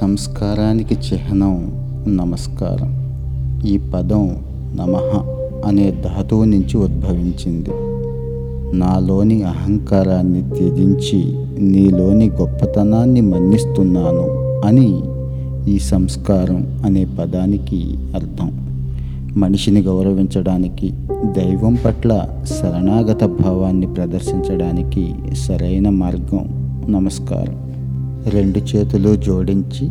సంస్కారానికి చిహ్నం నమస్కారం. ఈ పదం నమః అనే ధాతువు నుంచి ఉద్భవించింది. నాలోని అహంకారాన్ని త్యజించి నీలోని గొప్పతనాన్ని మన్నిస్తున్నాను అని ఈ సంస్కారం అనే పదానికి అర్థం. మనిషిని గౌరవించడానికి దైవం పట్ల శరణాగత భావాన్ని ప్రదర్శించడానికి సరైన మార్గం నమస్కారం. రెండు చేతులు జోడించి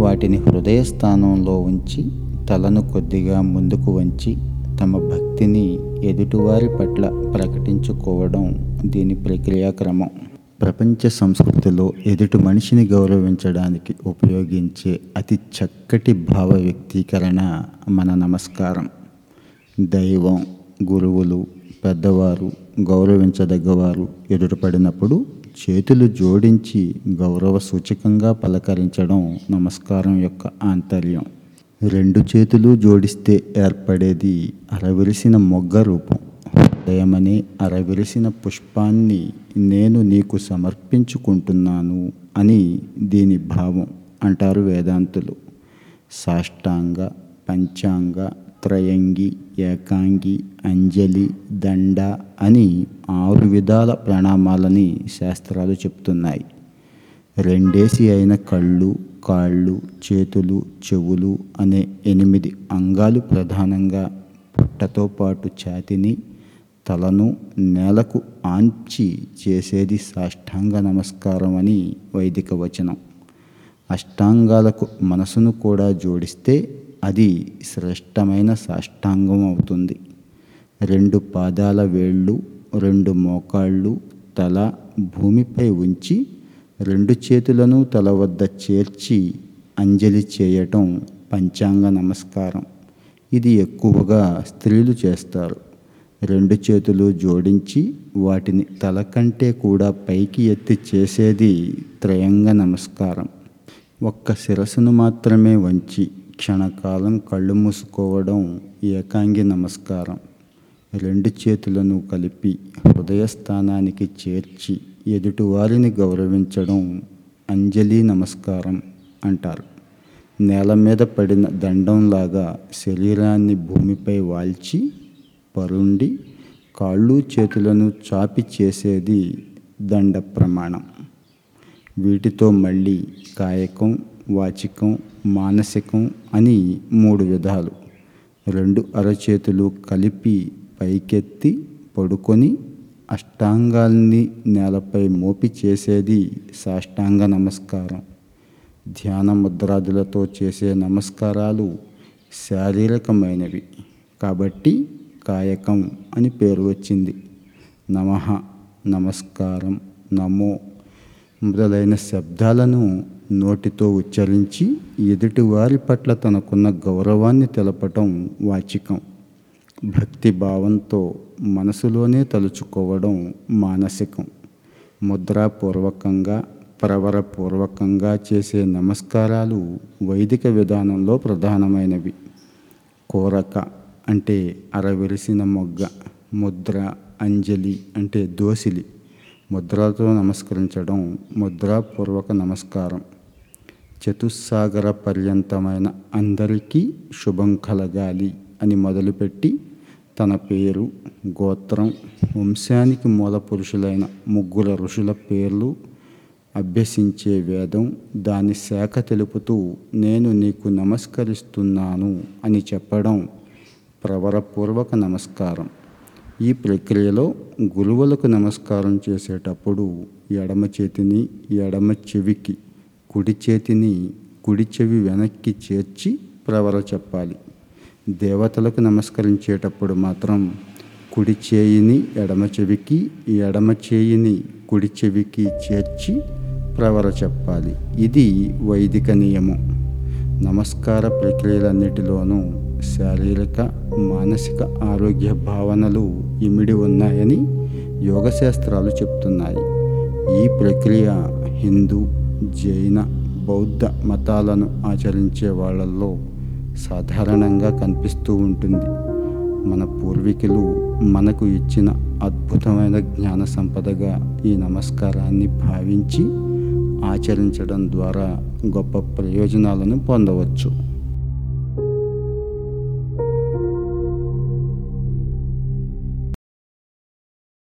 వాటిని హృదయ స్థానంలో ఉంచి తలను కొద్దిగా ముందుకు వంచి తమ భక్తిని ఎదుటివారి పట్ల ప్రకటించుకోవడం దీని ప్రక్రియాక్రమం ప్రపంచ సంస్కృతిలో ఎదుటి మనిషిని గౌరవించడానికి ఉపయోగించే అతి చక్కటి భావ వ్యక్తీకరణ మన నమస్కారం. దైవం గురువులు పెద్దవారు గౌరవించదగ్గవారు ఎదురుపడినప్పుడు చేతులు జోడించి గౌరవ సూచకంగా పలకరించడం నమస్కారం యొక్క ఆంతర్యం. రెండు చేతులు జోడిస్తే ఏర్పడేది అరవిరిసిన మొగ్గ రూపం. హృదయమనే అరవిరిసిన పుష్పాన్ని నేను నీకు సమర్పించుకుంటున్నాను అని దీని భావం అంటారు వేదాంతులు. సాష్టాంగ పంచాంగ త్రయంగి ఏకాంగి అంజలి దండ అని ఆరు విధాల ప్రణామాలని శాస్త్రాలు చెప్తున్నాయి. రెండేసి అయిన కళ్ళు కాళ్ళు చేతులు చెవులు అనే ఎనిమిది అంగాలు ప్రధానంగా పుట్టతో పాటు ఛాతిని తలను నేలకు ఆంచి చేసేది సాష్టాంగ నమస్కారం అని వైదిక వచనం. అష్టాంగాలకు మనసును కూడా జోడిస్తే అది శ్రేష్టమైన సాష్టాంగం అవుతుంది. రెండు పాదాల వేళ్ళు రెండు మోకాళ్ళు తల భూమిపై ఉంచి రెండు చేతులను తల వద్ద చేర్చి అంజలి చేయటం పంచాంగ నమస్కారం. ఇది ఎక్కువగా స్త్రీలు చేస్తారు. రెండు చేతులు జోడించి వాటిని తల కంటే కూడా పైకి ఎత్తి చేసేది త్రయంగ నమస్కారం. ఒక్క శిరస్సును మాత్రమే వంచి క్షణకాలం కళ్ళు మూసుకోవడం ఏకాంగి నమస్కారం. రెండు చేతులను కలిపి హృదయ స్థానానికి చేర్చి ఎదుటివారిని గౌరవించడం అంజలి నమస్కారం అంటారు. నేల మీద పడిన దండంలాగా శరీరాన్ని భూమిపై వాల్చి పరుండి కాళ్ళు చేతులను చాపి చేసేది దండ ప్రమాణం వీటితో మళ్ళీ కాయకం వాచికం మానసికం అని మూడు విధాలు. రెండు అరచేతులు కలిపి పైకెత్తి పడుకొని అష్టాంగాల్ని నేలపై మోపి చేసేది సాష్టాంగ నమస్కారం. ధ్యాన ముద్రాదులతో చేసే నమస్కారాలు శారీరకమైనవి. కాబట్టి కాయకం అని పేరు వచ్చింది. నమః నమస్కారం నమో మొదలైన శబ్దాలను నోటితో ఉచ్చరించి ఎదుటివారి పట్ల తనకున్న గౌరవాన్ని తెలపటం వాచికం. భక్తి భావంతో మనసులోనే తలుచుకోవడం మానసికం. ముద్రాపూర్వకంగా ప్రవరపూర్వకంగా చేసే నమస్కారాలు వైదిక విధానంలో ప్రధానమైనవి. కోరక అంటే అరవిరిసిన మొగ్గ ముద్ర అంజలి అంటే దోసిలి. ముద్రతో నమస్కరించడం ముద్రాపూర్వక నమస్కారం. చతుస్సాగర పర్యంతమైన అందరికీ శుభం కలగాలి అని మొదలుపెట్టి తన పేరు గోత్రం వంశానికి మూల పురుషులైన ముగ్గుల ఋషుల పేర్లు అభ్యసించే వేదం దాని శాఖ తెలుపుతూ నేను నీకు నమస్కరిస్తున్నాను అని చెప్పడం ప్రవరపూర్వక నమస్కారం. ఈ ప్రక్రియలో గురువులకు నమస్కారం చేసేటప్పుడు ఎడమ చేతిని ఎడమ చెవికి కుడి చేతిని కుడి చెవి వెనక్కి చేర్చి ప్రవర చెప్పాలి. దేవతలకు నమస్కరించేటప్పుడు మాత్రం కుడి చేయిని ఎడమ చెవికి ఎడమ చేయిని కుడి చెవికి చేర్చి ప్రవర చెప్పాలి. ఇది వైదిక నియమం. నమస్కార ప్రక్రియలన్నిటిలోనూ శారీరక మానసిక ఆరోగ్య భావనలు ఇమిడి ఉన్నాయని యోగశాస్త్రాలు చెప్తున్నాయి. ఈ ప్రక్రియ హిందూ జైన బౌద్ధ మతాలను ఆచరించే వాళ్ళల్లో సాధారణంగా కనిపిస్తూ ఉంటుంది. మన పూర్వీకులు మనకు ఇచ్చిన అద్భుతమైన జ్ఞాన సంపదగా ఈ నమస్కారాన్ని భావించి ఆచరించడం ద్వారా గొప్ప ప్రయోజనాలను పొందవచ్చు.